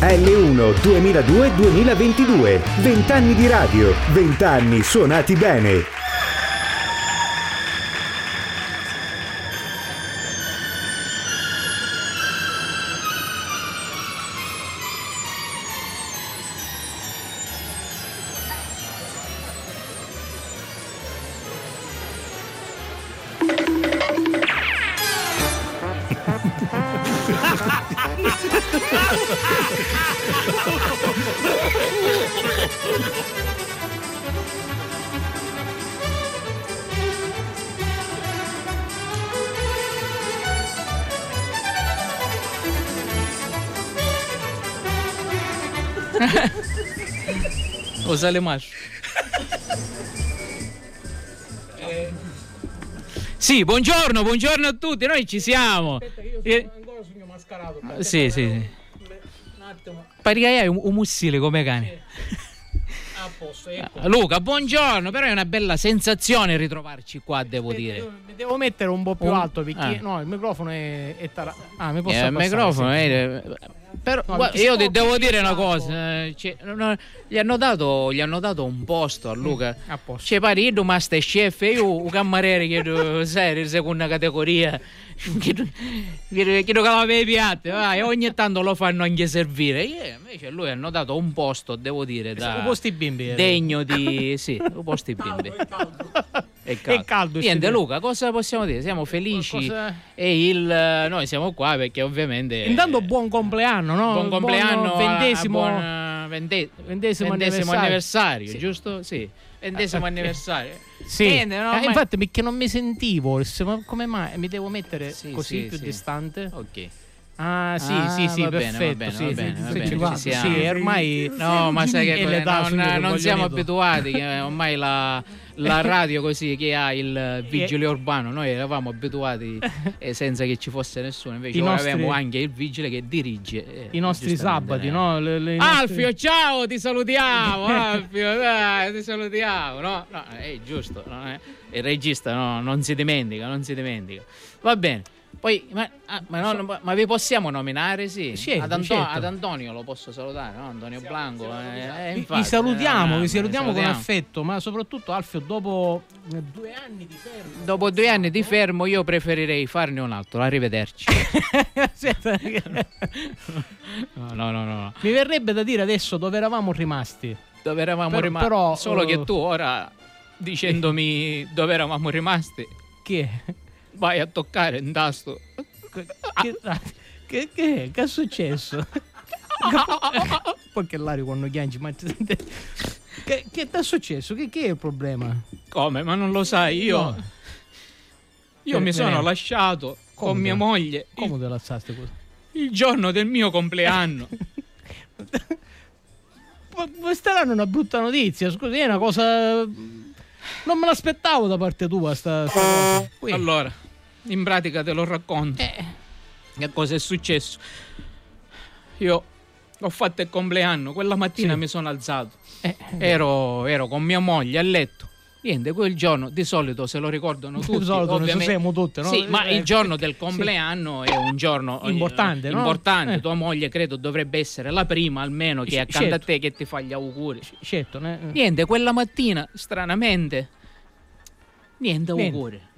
L1 2002-2022. 20 anni di radio, 20 anni suonati bene. Zalemar. Eh, Sì, buongiorno, buongiorno a tutti, noi ci siamo. Eh, ancora sogno mascherato. Sì, sì, sì. Un attimo, Pare che hai un, un mussile come cane. a posto, ecco. Luca, buongiorno, però è una bella sensazione ritrovarci qua, devo dire. Devo, mi devo mettere un po' più Un- alto perché ah. no, il microfono è, è tara- Ah, mi posso Eh, il abbassare, microfono, sì. eh, però No, guarda, io ti devo dire una cosa, eh, cioè, no, gli, hanno dato, gli hanno dato un posto a Luca. A posto. C'è pare io masterchef io un cameriere che di seconda categoria tu- che calava i piatti vai, e ogni tanto lo fanno anche servire Io, invece lui hanno dato un posto devo dire da Un posti bimbi. eh. degno di sì un posto bimbi è caldo, È caldo, niente sì. Luca cosa possiamo dire siamo felici Qualcosa- e il noi siamo qua perché ovviamente Intanto buon compleanno, no? buon compleanno a- a ventesimo. buon, vente- Ventesimo ventesimo anniversario. anniversario, Sì. giusto? Sì, ventesimo anniversario. Sì. Niente, no, Eh, infatti perché non mi sentivo, se- ma come mai mi devo mettere Sì, così sì, più distante? Ok. Ah, sì, Ah, sì, sì, va bene, perfetto. va bene, sì, va sì, bene, sì, va bene, ci siamo. sì, ormai No, ma sai che non, non siamo abituati, che ormai la, la radio così che ha il vigile urbano, noi eravamo abituati eh, senza che ci fosse nessuno, invece I nostri- abbiamo anche il vigile che dirige. eh, I nostri sabati, eh. no? Le- le- Alfio, ciao, ti salutiamo. Alfio, dai, ti salutiamo. No, no, è giusto. non è- Il regista no, non si dimentica, non si dimentica. Va bene. Poi, ma, ah, ma non- ma vi possiamo nominare? Sì, Sì, ad, Anto- certo. ad Antonio lo posso salutare, no? Antonio Blanco. eh, eh, Vi- infatti, vi salutiamo, eh, vi salutiamo con salutiamo. affetto, ma soprattutto Alfio, dopo eh, due anni di fermo. Dopo due anni di fermo, io preferirei farne un altro. Arrivederci. No, no, no, no. Mi verrebbe da dire adesso dove eravamo rimasti. Dove eravamo Però- rimasti? però, Solo eh, che tu ora, dicendomi dove eravamo rimasti, Che? Vai a toccare un tasto. Che, che, che, che è successo? Poi che l'aria quando chiangi, ma che, che ti è successo? Che, che è il problema? Come? Ma non lo sai, io. No. Io Eh, mi sono veniamo. lasciato Come? con mia moglie Come te lazzaste così? il, il giorno del mio compleanno. Questa è una brutta notizia, scusi, è una cosa. Non me l'aspettavo da parte tua, sta, sta cosa. Allora, in pratica te lo racconto. Eh, Che cosa è successo? Io ho fatto il compleanno, quella mattina Sì. mi sono alzato. eh, Ero, ero con mia moglie a letto. Niente, quel giorno di solito se lo ricordano tutti. di solito ne ovviamente- siamo tutte, no? Sì, ma Eh, il giorno del sì. compleanno è un giorno eh, Importante, no? importante. Eh. Tua moglie credo dovrebbe essere la prima almeno che Sì, è accanto certo. a te che ti fa gli auguri. Certo, ne- Niente, quella mattina, stranamente, niente Niente.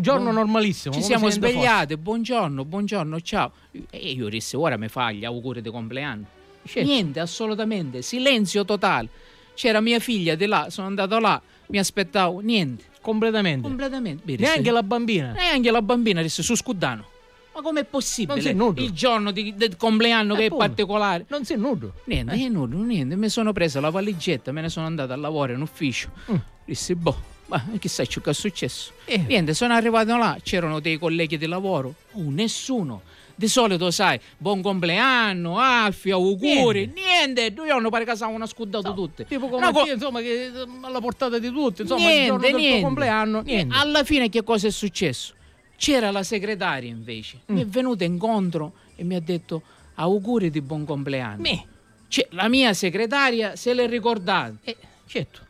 Giorno Buon- normalissimo. Ci siamo svegliati, buongiorno, buongiorno, ciao. E io dissi, ora mi fa gli auguri di compleanno. Certo. Niente, assolutamente, silenzio totale. C'era mia figlia di là, sono andato là, mi aspettavo, niente, Completamente. completamente. Disse- Neanche la bambina. Neanche la bambina disse su Scudano. Ma com'è possibile? Il giorno di- del compleanno che è Appunto. particolare. Non sei nudo. Niente, io nudo, niente. Mi sono presa la valigetta, me ne sono andata a lavorare in ufficio. Mm. Dissi, boh, ma chissà ciò che è successo. Eh. Niente, sono arrivato là, c'erano dei colleghi di lavoro. Oh, nessuno. Di solito, sai, buon compleanno, Alfio, auguri. Niente, due giorni pare che stavano scudato tutte. Tipo come Una co- insomma, che eh, alla portata di tutti. Insomma, il niente, del niente. compleanno. Niente. Alla fine che cosa è successo? C'era la segretaria invece, mi è Mm. venuta incontro e mi ha detto auguri di buon compleanno. Me. Cioè, la mia segretaria se l'è ricordata. Eh, certo.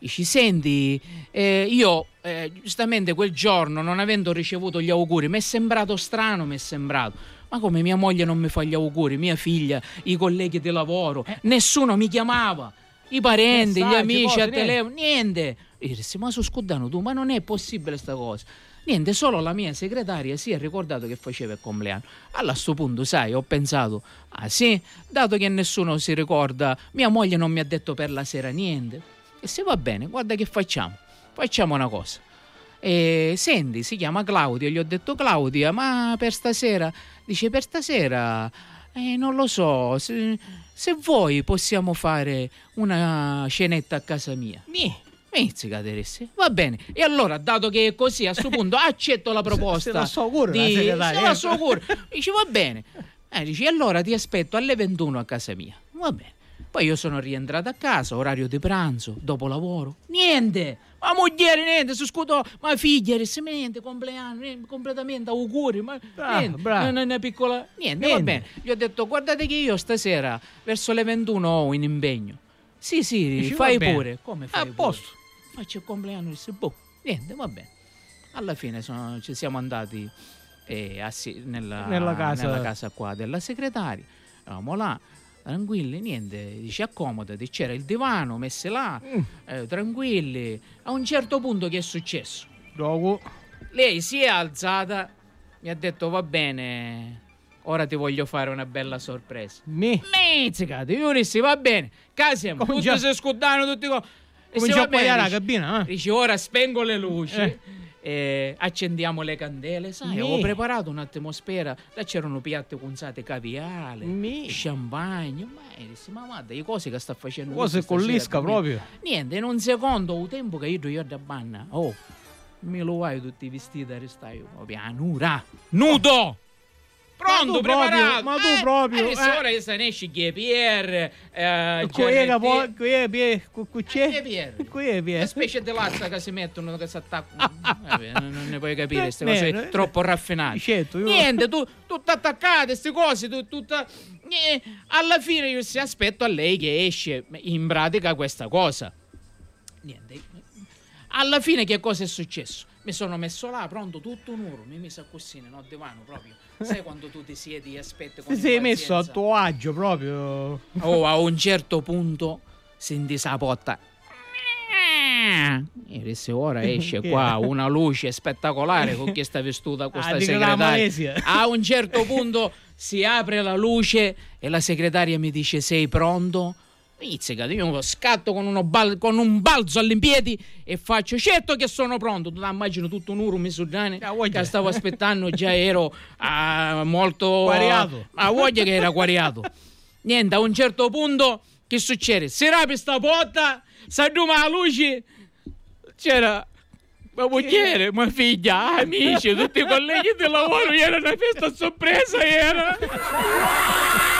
Dici, senti, eh, io eh, giustamente quel giorno, non avendo ricevuto gli auguri, mi è sembrato strano, mi è sembrato. Ma come mia moglie non mi fa gli auguri, mia figlia, i colleghi di lavoro, Eh. nessuno mi chiamava, i parenti, gli Messaggi, amici cose, a niente. telefono, niente. Io dissi, ma su scudano tu, ma non è possibile sta cosa. Niente, solo la mia segretaria si è ricordato che faceva il compleanno. Allora a sto punto, sai, ho pensato, ah sì, dato che nessuno si ricorda, mia moglie non mi ha detto per la sera niente. E se va bene, guarda che facciamo. Facciamo una cosa. E senti, si chiama Claudia, gli ho detto Claudia, ma per stasera, dice per stasera, eh, non lo so, se, se vuoi possiamo fare una cenetta a casa mia. Mi. Mizzica Teressi. Va bene. E allora, dato che è così, a questo punto accetto la proposta. se la so pure la di... Se la so pure. Dici, va bene. Eh, dici, allora ti aspetto alle 21 a casa mia. Va bene. Poi io sono rientrato a casa, orario di pranzo, dopo lavoro. Niente! Ma moglie, niente, si scudò. Ma figlia, niente, compleanno, niente, completamente, auguri. Ma Bravo, niente, bravo. una, una piccola... Niente, va Niente. bene. Gli ho detto, guardate che io stasera, verso le 21 ho un impegno. Sì, sì, Dici, fai va pure. Come fai A posto. faccio il compleanno disse boh niente va bene alla fine sono- ci siamo andati eh, assi- nella, Nella casa. nella casa qua della segretaria eravamo là tranquilli niente dice accomodati c'era il divano messe là Mm. eh, tranquilli a un certo punto che è successo Dopo. lei si è alzata mi ha detto va bene ora ti voglio fare una bella sorpresa Mi. Mezzicate, io dissi va bene, casiamo, tutti Comincia- si scudano, tutti co- va a pagare la cabina, eh? Dici ora spengo le luci, Eh. Eh, accendiamo le candele, sai, Mi. avevo preparato un'atmosfera, là c'erano piatti cunzate caviale, Mi. champagne, ma dissi, ma guarda, le cose che sta facendo Cose con l'isca proprio. Niente, in un secondo, il tempo che io io da banna, oh, me lo vai tutti vestiti a restare io, pianura, nudo! Pronto, Ma tu proprio, preparato! ma tu eh, proprio, eh, eh. ora che se ne esce Pierre, eh, Qui è GRT, capo, qui è pie, qui è c'è. Pierre? Qui è Una pie. specie di lazza che si mettono, che si attaccano. Vabbè, non, non ne puoi capire, queste Eh, cose eh, troppo raffinate. Certo, io- Niente, tu, tutto attaccato, queste cose, tu, tutta... eh, alla fine io si aspetto a lei che esce in pratica questa cosa. Niente. Alla fine che cosa è successo? Mi sono messo là, pronto, tutto un oro, mi ho messo a così, no divano proprio. Sai quando tu ti siedi e aspetti Ti sei messo a tuo agio proprio. Oh, a un certo punto senti sta porta. E adesso ora esce qua una luce spettacolare con chi sta vestuta questa Ah, dico la segretaria. A un certo punto si apre la luce e la segretaria mi dice sei pronto? Pizzica, io scatto con, uno bal- con un balzo all'impiedi e faccio certo che sono pronto. Tu immagino tutto un uro Ah, voglia. che stavo aspettando, già ero ah, molto... Quariato. Ma voglia che era quariato. Niente, a un certo punto che succede? Si apre sta porta, si alluma la luce, c'era ma moglie, ma figlia, amici, tutti i colleghi di lavoro, era una festa sorpresa, era.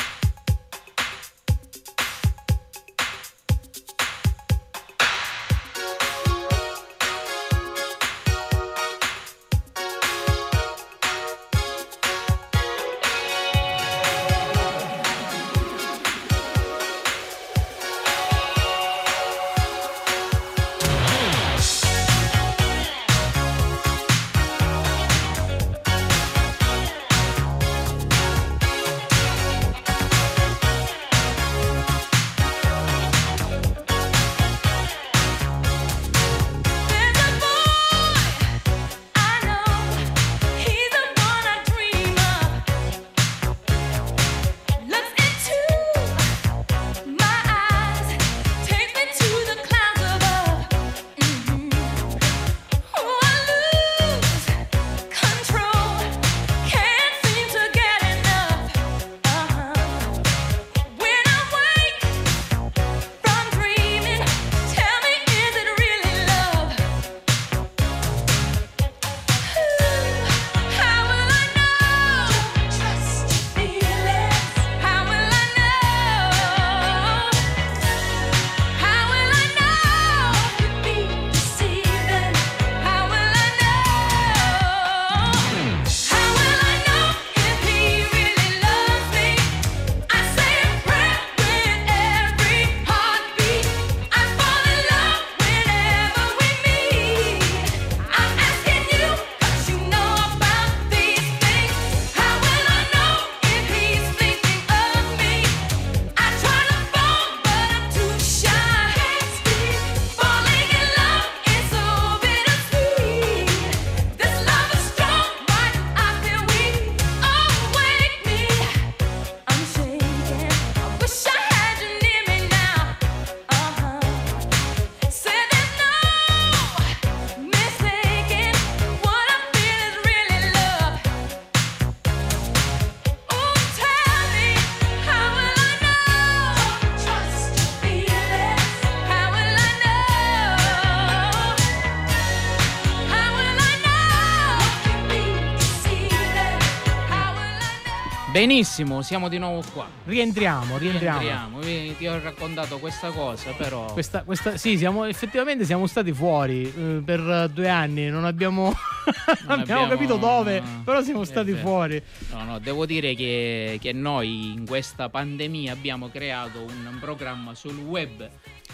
Benissimo, siamo di nuovo qua. Rientriamo, rientriamo. Rientriamo. Ti ho raccontato questa cosa, però. Questa, questa- sì, siamo, effettivamente siamo stati fuori eh, per eh, due anni, non abbiamo, non abbiamo abbiamo- capito dove, però siamo È stati vero. fuori. No, no, devo dire che, che noi in questa pandemia abbiamo creato un programma sul web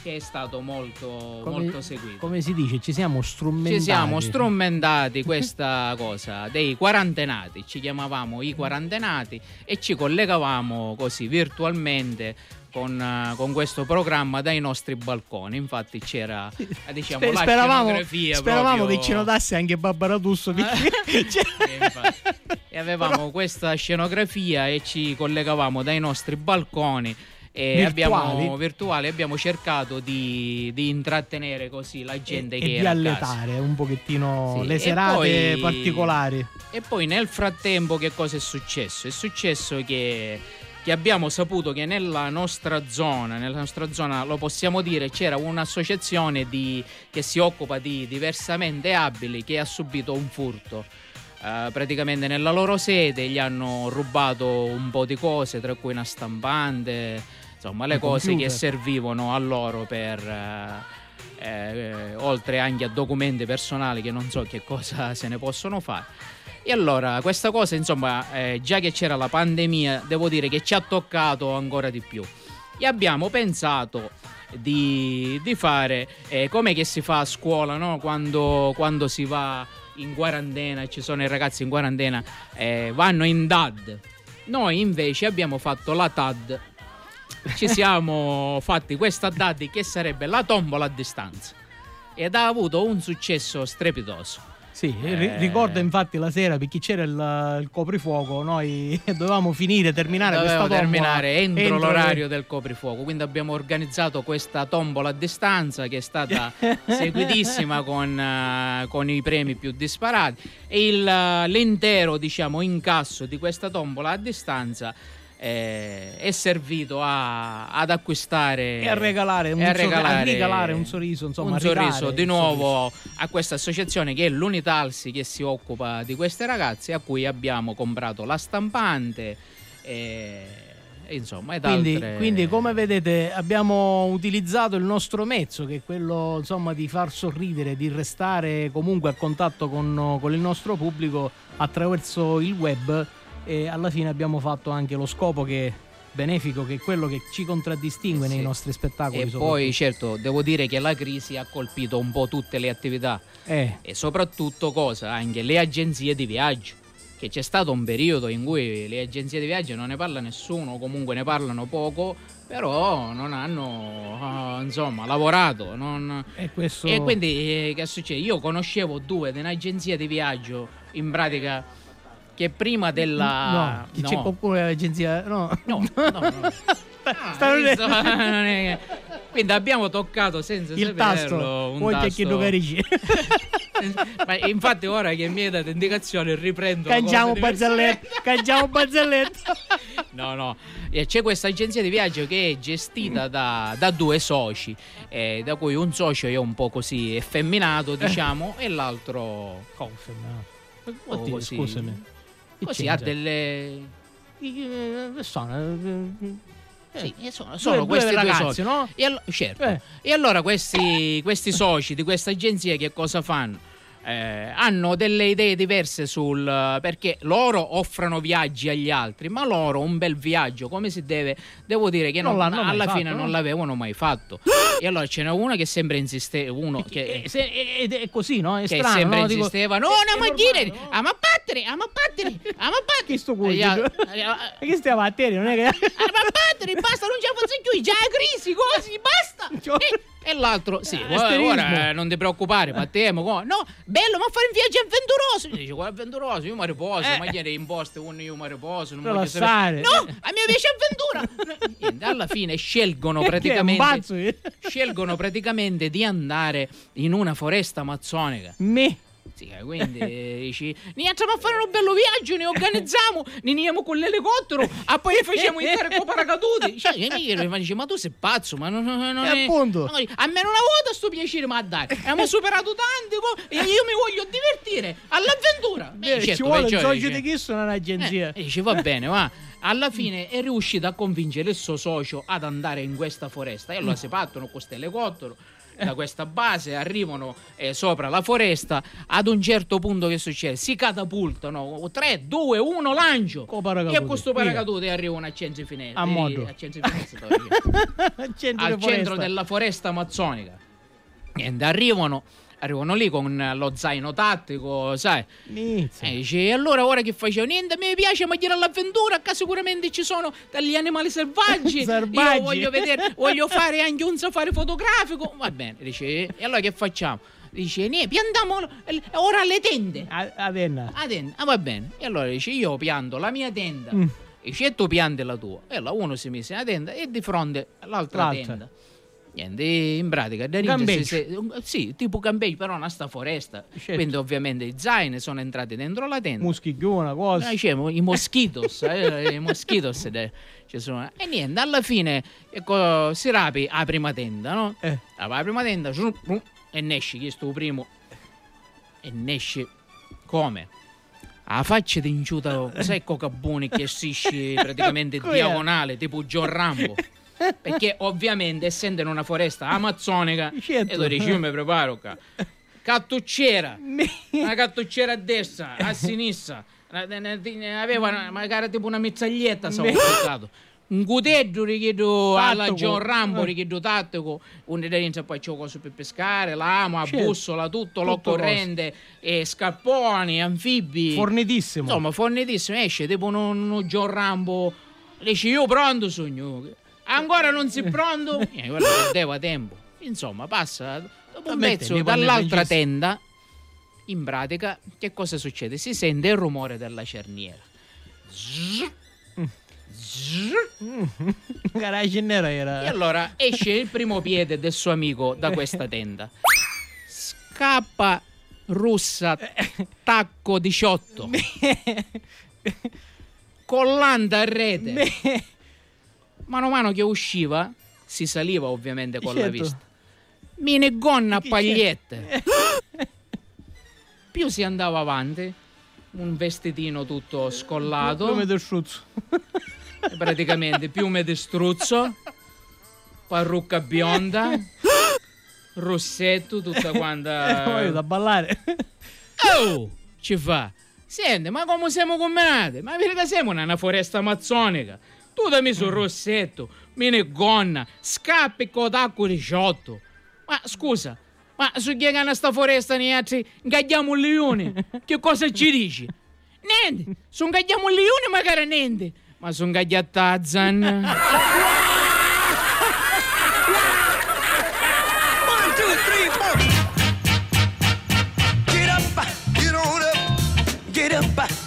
che è stato molto, Come- molto seguito. Come si dice, ci siamo strumentati. Ci siamo strumentati questa cosa dei quarantenati, ci chiamavamo i quarantenati e ci collegavamo così virtualmente con, eh, con questo programma dai nostri balconi. Infatti c'era eh, diciamo, Sper- la speravamo speravamo proprio- che ci notasse anche Barbara Tusso. Eh. E avevamo questa scenografia e ci collegavamo dai nostri balconi Virtuali. abbiamo virtuali abbiamo cercato di, di intrattenere così la gente e, che e di era casa. alletare un pochettino Sì, le serate poi- particolari. E poi nel frattempo che cosa è successo? È successo che, che abbiamo saputo che nella nostra zona, nella nostra zona lo possiamo dire, c'era un'associazione di- che si occupa di diversamente abili che ha subito un furto. Eh, praticamente nella loro sede gli hanno rubato un po' di cose, tra cui una stampante, insomma le cose computer. che servivano a loro per... eh, eh, oltre anche a documenti personali che non so che cosa se ne possono fare. E allora questa cosa, insomma, eh, già che c'era la pandemia, devo dire che ci ha toccato ancora di più. E abbiamo pensato di, di fare eh, come che si fa a scuola, no? quando, quando si va in quarantena, ci sono i ragazzi in quarantena, eh, vanno in DAD. Noi invece abbiamo fatto la TAD. Ci siamo fatti questa DAD che sarebbe la tombola a distanza. Ed ha avuto un successo strepitoso. Sì, Eh. ricordo infatti la sera perché c'era il, il coprifuoco, noi dovevamo finire, terminare Dovevamo questa tombola terminare entro, entro l'orario del coprifuoco. Quindi abbiamo organizzato questa tombola a distanza che è stata seguitissima con, eh, con i premi più disparati. E il, eh, l'intero diciamo, incasso di questa tombola a distanza eh, è servito a- ad acquistare e a regalare un, a sorri- a regalare regalare un sorriso, insomma, un sorriso di nuovo a questa associazione che è l'Unitalsi che si occupa di queste ragazze a cui abbiamo comprato la stampante e, e insomma ed Quindi, altre quindi, come vedete abbiamo utilizzato il nostro mezzo che è quello insomma di far sorridere, di restare comunque a contatto con, con il nostro pubblico attraverso il web e alla fine abbiamo fatto anche lo scopo che benefico che è quello che ci contraddistingue Sì. nei nostri spettacoli. e poi certo devo dire che la crisi ha colpito un po' tutte le attività Eh, e soprattutto cosa anche le agenzie di viaggio che c'è stato un periodo in cui le agenzie di viaggio non ne parla nessuno comunque ne parlano poco però non hanno eh, insomma lavorato non, e questo E quindi eh, che succede? Io conoscevo due di un'agenzia di viaggio in pratica che prima della... no, chi c'è qualcuno dell'agenzia no, No, no, no. Ah, Sta- visto? Non è- Quindi abbiamo toccato senza il saperlo tasto un poi tasto. Ma infatti ora che mi hai dato indicazione riprendo cangiamo bazzelletto cangiamo bazzelletto No, no, Eh, c'è questa agenzia di viaggio che è gestita da, da due soci, eh, da cui un socio è un po' così effeminato, diciamo, e l'altro conferma Oh, Oddio, così. scusami Così ha delle... Eh, sono eh, Sì, eh, sono, due- sono due questi due ragazzi, no? E, allo- certo. Eh. E allora questi, questi soci di questa agenzia che cosa fanno? Eh, hanno delle idee diverse sul perché loro offrono viaggi agli altri, ma loro un bel viaggio come si deve, devo dire che Non non- alla fatto, fine no? non l'avevano mai fatto. e allora ce n'è uno che sempre insiste, uno che, se- ed è così no? è che strano sempre no? Insisteva, no, è- no, è ma normale, battere, ah, ma battere, ah, ma battere. Che sto E culo, gli altri- dico. eh, eh, E che stiamo a te non è che Ah, ma battere, basta, non ce la faccio più, già è crisi, così, basta. Cioè- E, e l'altro, sì, Eh, ora, ora, non ti preoccupare, battiamo. No, bello, ma fare un viaggio avventuroso. Dice, guarda, avventuroso, io mi riposo, Eh. ma ieri in posto uno io mi riposo, non voglio sapere. No, a me piace avventura. Niente, alla fine scelgono è praticamente eh? scelgono praticamente di andare in una foresta amazzonica. me Eh, quindi eh, dici, ne andiamo a fare un bello viaggio, ne organizziamo, ne andiamo con l'elicottero, e poi facciamo intero con paracaduti. Cioè, io mi chiedo, ma dice, ma tu sei pazzo, ma non, non, non E è... appunto. a me non avuto sto piacere, ma dai, abbiamo superato tanti e io mi voglio divertire all'avventura. Eh, Beh, certo, ci vuole perciò il socio di chi sono un'agenzia. eh, e dice va bene, ma alla fine è riuscito a convincere il suo socio ad andare in questa foresta. E allora si partono con questo elicottero da questa base, arrivano eh, sopra la foresta. Ad un certo punto che succede? Si catapultano 3, 2, 1, lancio. Paracadute, E con questo via. paracadute arrivano a Censi Finestra. A modo. a dove dice? Al centro della foresta amazzonica. Niente, arrivano, arrivano lì con lo zaino tattico, sai. Inizia. E dice, e allora ora che facevo? Niente, mi piace mangiare all'avventura, qua sicuramente ci sono degli animali selvaggi. Selvaggi. Io voglio vedere, voglio fare anche un safari fotografico. Va bene, dice, e allora che facciamo? Dice, niente, piantiamo ora le tende. A, a tenda, ah, va bene. E allora dice, io pianto la mia tenda. Mm. Dice, e tu pianti la tua. E allora uno si mise la tenda e di fronte all'altra L'altra. tenda. Niente, in pratica, da si- si- sì, tipo campeggio, però una sta foresta. Certo. Quindi ovviamente i zaini sono entrati dentro la tenda. Muschigliona, cosa. Noi diciamo, i moschitos, eh, i moschitos eh, ci sono. E niente, alla fine ecco, si rapi la prima tenda, no? Eh. La prima tenda zrum, zrum, e ne esci, chi è sto primo? E ne esci come? A faccia di inciuta, sai cocaboni che assisci praticamente in Com'è? diagonale, tipo John Rambo. Perché ovviamente essendo in una foresta amazzonica, Certo. e tu dici io mi preparo qua. Cattucciera, una cattucciera a destra, a sinistra, aveva magari tipo una mizzaglietta, stavo portato. Un cuteggio richiedo alla Tattico. John Rambo, Eh. richiedo tattico, un dentro poi c'è cose per pescare, l'amo, la Certo. bussola, tutto, Tutto l'occorrente, e scapponi, anfibi. Fornitissimo. Insomma, fornitissimo, esce tipo uno, uno John Rambo. Dice io pronto sogno. Ancora non si pronto? Eh, guarda, perdeva tempo. Insomma, passa dopo un pezzo dall'altra tenda. In pratica, che cosa succede? Si sente il rumore della cerniera. Zzz, zzz. Garage nera E era. allora esce il primo piede del suo amico da questa tenda. Scappa russa tacco 18. Collante a rete. Mano a mano che usciva, si saliva ovviamente con la Certo. vista. Minigonna a Chi pagliette. Più si andava avanti, un vestitino tutto scollato Come del struzzo. praticamente piume di struzzo, parrucca bionda, rossetto, tutta quanta. da ballare. Oh! Ci fa. Senti, ma come siamo combinati? Ma perché siamo in una foresta amazzonica? Tu dammi sul rossetto, minigonna, scappi tacco 18. Ma scusa, ma su chi è sta foresta noi altri ingaggiamo un leone? Che cosa ci dici? Niente, su ingaggiamo un leone magari niente, ma su ingaggiato Tarzan. Get up,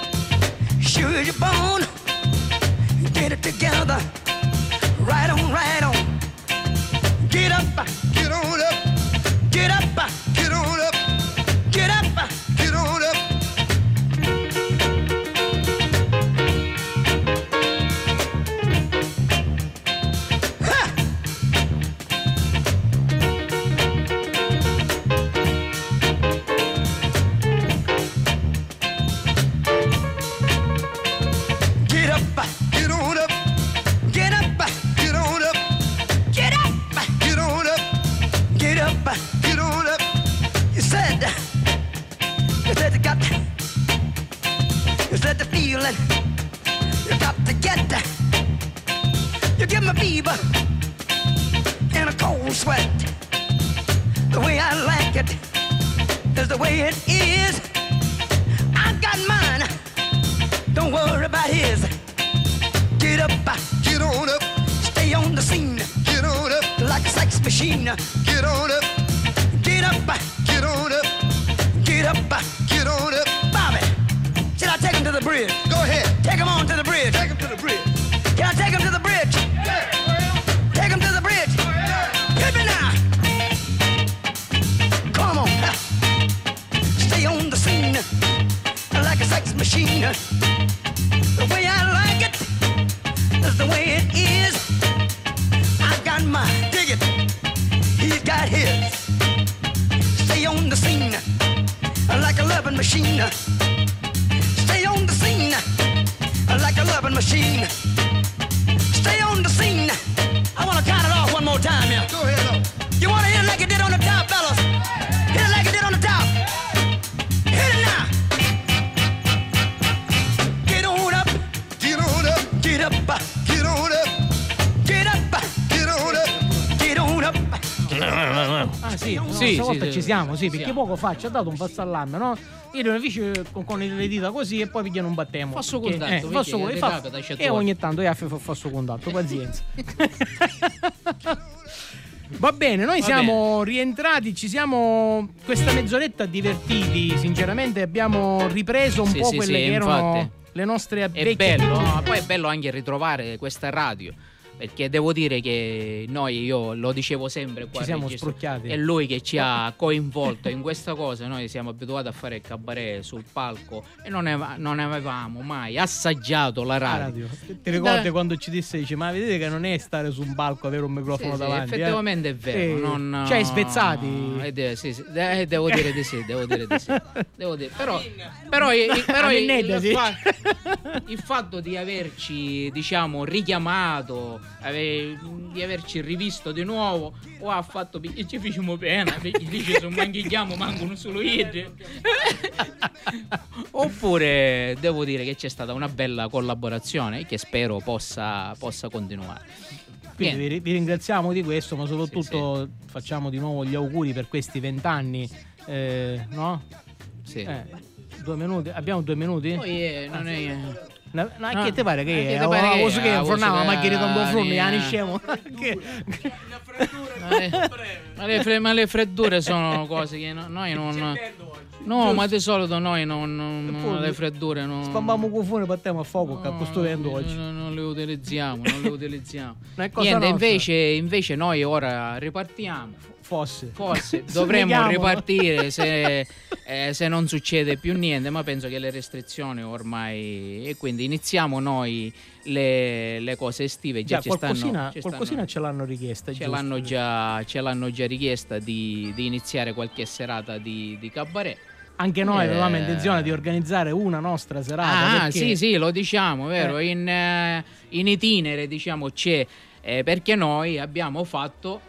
sure you're born. Get it together, right on, right on. Get up, get on up, get up, Get up. Get on up. Get up. Get on up. Get on up. Ah sì, no, Sì, stavolta sì, ci sì. siamo, sì, perché Siamo. poco fa ci ha dato un passo all'anno, no? Io devo fece con, con le dita così e poi pigliano un battemo. Fasso Perché- contatto, eh, perché fasso ti e fa- capita, E ogni tanto io fa fasso contatto, pazienza. Va bene, noi Va siamo rientrati, ci siamo questa mezz'oretta divertiti, sinceramente abbiamo ripreso un Sì, po' sì, quelle sì, che erano infatti. Le nostre È vecchie bello, abitudini. no? poi è bello anche ritrovare questa radio. Perché devo dire che noi, io lo dicevo sempre qua Ci siamo registro, sprucchiati. È lui che ci ha coinvolto in questa cosa. Noi siamo abituati a fare il cabaret sul palco e non, ave- non avevamo mai assaggiato la radio. radio. Ti ricordi Da- quando ci disse, dice, ma vedete che non è stare su un palco avere un microfono Sì, sì, davanti? eh?" effettivamente è vero. Sì. non- Cioè, svezzati. Eh, de- sì, sì, de- devo dire di sì, devo dire di sì. Devo dire- Però, però, però il, il sì. fa- il fatto di averci, diciamo, richiamato, ave- di averci rivisto di nuovo, o ha fatto perché ci facciamo pena, perché dice se manchiamo mancano solo io. Oppure devo dire che c'è stata una bella collaborazione che spero possa, possa continuare. Quindi vi, vi ringraziamo di questo, ma soprattutto facciamo di nuovo gli auguri per questi vent'anni. Eh, no? Sì. Eh, due minuti? Abbiamo due minuti? Poi eh, non è... No, no, No. che ti pare che è? che cosa è? che Ah, fornava cosa che- ma che tanto frulli, ah, ne eh. scemo. Che- Ma le, ma le fre- ma le freddure sono cose che no- noi non. No, ma di solito noi non. le freddure non. Spammiamo con fuoco e battiamo a fuoco che a questo vento oggi. No, le utilizziamo, non le utilizziamo. Niente, invece, invece noi ora ripartiamo. Fosse. Forse dovremmo ripartire se, eh, se non succede più niente, ma penso che le restrizioni ormai. E quindi iniziamo noi le, le cose estive. Già, Già, ci qualcosina, stanno, ci qualcosina stanno- ce l'hanno richiesta. ce l'hanno, già, ce l'hanno già richiesta di, di iniziare qualche serata di, di cabaret. Anche noi Eh. avevamo intenzione di organizzare una nostra serata. Ah, perché- sì, sì, lo diciamo, vero? Eh. In, eh, in itinere, diciamo, c'è. eh, perché noi abbiamo fatto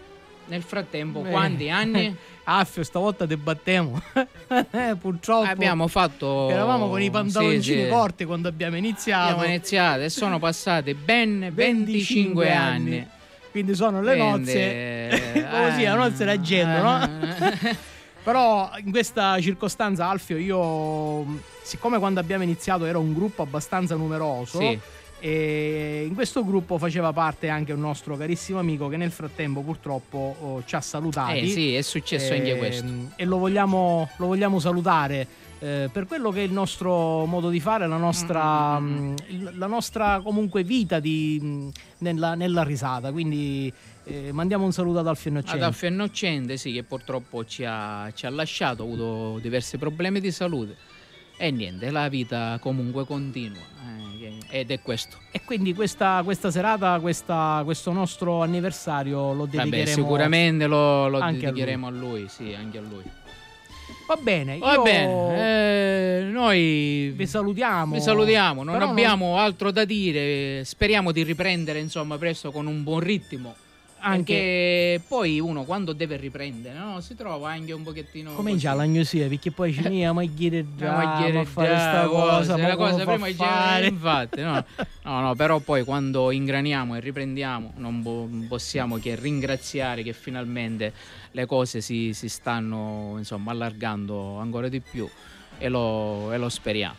nel frattempo Eh. quanti anni? Affio, stavolta debattiamo. Purtroppo. abbiamo fatto. Eravamo con i pantaloncini sì, sì. corti quando abbiamo iniziato. Abbiamo iniziato e sono passati ben 25 anni. Quindi sono le Quindi, nozze. eh, Così, la nozze da gente, no? Però in questa circostanza, Alfio, io, siccome quando abbiamo iniziato era un gruppo abbastanza numeroso, Sì. e in questo gruppo faceva parte anche un nostro carissimo amico che nel frattempo purtroppo oh, ci ha salutati. Eh sì, è successo anche Ehm, questo. E lo vogliamo, lo vogliamo salutare eh, per quello che è il nostro modo di fare, la nostra, Mm, mh, il- la nostra comunque vita di, mh, nella, nella risata. Quindi eh, mandiamo un saluto ad Alfio Ad Innocenti. Alfio Innocente, sì, che purtroppo ci ha, ci ha lasciato, ha avuto diversi problemi di salute. E niente, la vita comunque continua. eh, ed è questo. E quindi questa, questa serata, questa- questo nostro anniversario lo Vabbè, dedicheremo. sicuramente lo, lo anche a dedicheremo a lui. sì, anche a lui. Va bene, Va bene, eh, noi vi salutiamo. vi salutiamo, non abbiamo altro da dire. Speriamo di riprendere insomma presto con un buon ritmo. Anche Perché poi uno quando deve riprendere, no? Si trova anche un pochettino. comincia così. l'agnosia perché poi ci mia ma chiede No, già ma fare già, sta cosa, ma la come cosa a prima dice- fare? infatti, no. no, no, però poi quando ingraniamo e riprendiamo non po- possiamo che ringraziare che finalmente le cose si, si stanno insomma allargando ancora di più e lo, e lo speriamo.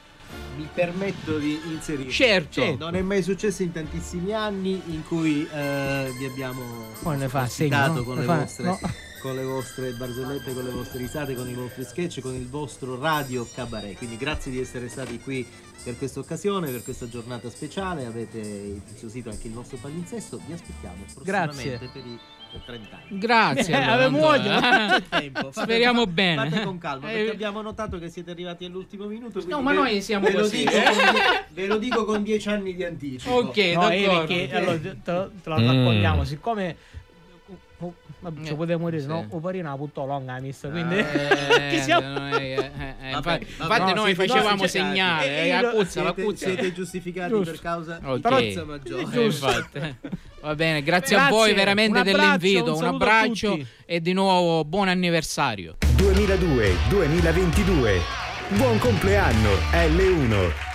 Mi permetto di inserire. Certo. Non è mai successo in tantissimi anni in cui eh, vi abbiamo Poi ne fa ospitato segno, no? con, Ne le fa- vostre, no. con le vostre barzellette, con le vostre risate, con i vostri sketch, con il vostro radio cabaret. Quindi grazie di essere stati qui per questa occasione, per questa giornata speciale. Avete impreziosito anche il nostro palinsesto. Vi aspettiamo prossimamente Grazie. per i per 30 anni. Grazie. Eh, allora, voglia. C'è tempo, fate- Speriamo fa- bene. Fate con calma, Eh, perché abbiamo notato che siete arrivati all'ultimo minuto. No, ma ve- noi siamo ve lo, così, dico con die- ve lo dico con dieci anni di anticipo. Ok, No, eh, d'accordo. perché allora, te, te lo Mm. raccontiamo, siccome oh, vabbè, ci Eh, poteva morire, sì. no? O parina putto longa mista, quindi Eh, chi siamo? è eh, eh, infatti, vabbè. infatti No, noi facevamo giustificati. segnale, Eh, eh, la puzza, la siete, puzza. siete giustificati Giusto. per causa Ok. forza maggiore. Eh, infatti. Va bene, grazie, a Grazie, voi veramente un dell'invito, un un, a abbraccio e di nuovo buon anniversario. 2002-2022. Buon compleanno L1.